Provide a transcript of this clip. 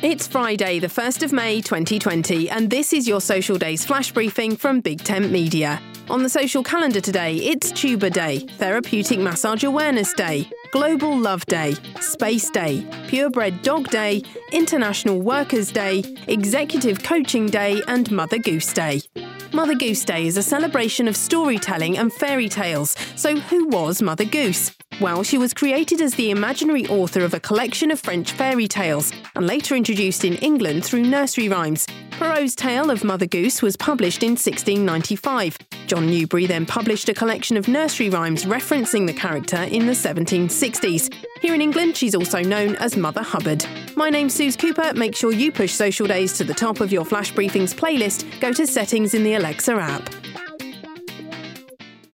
It's Friday, the 1st of May 2020, and this is your Social Days flash briefing from Big Tent Media. On the social calendar today, it's Tuba Day, Therapeutic Massage Awareness Day, Global Love Day, Space Day, Purebred Dog Day, International Workers' Day, Executive Coaching Day, and Mother Goose Day. Mother Goose Day is a celebration of storytelling and fairy tales. So, who was Mother Goose? Well, she was created as the imaginary author of a collection of French fairy tales and later introduced in England through nursery rhymes. Perrault's tale of Mother Goose was published in 1695. John Newbery then published a collection of nursery rhymes referencing the character in the 1760s. Here in England, she's also known as Mother Hubbard. My name's Suze Cooper. Make sure you push Social Days to the top of your Flash Briefings playlist. Go to Settings in the Alexa app.